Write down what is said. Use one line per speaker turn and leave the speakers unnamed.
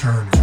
turn.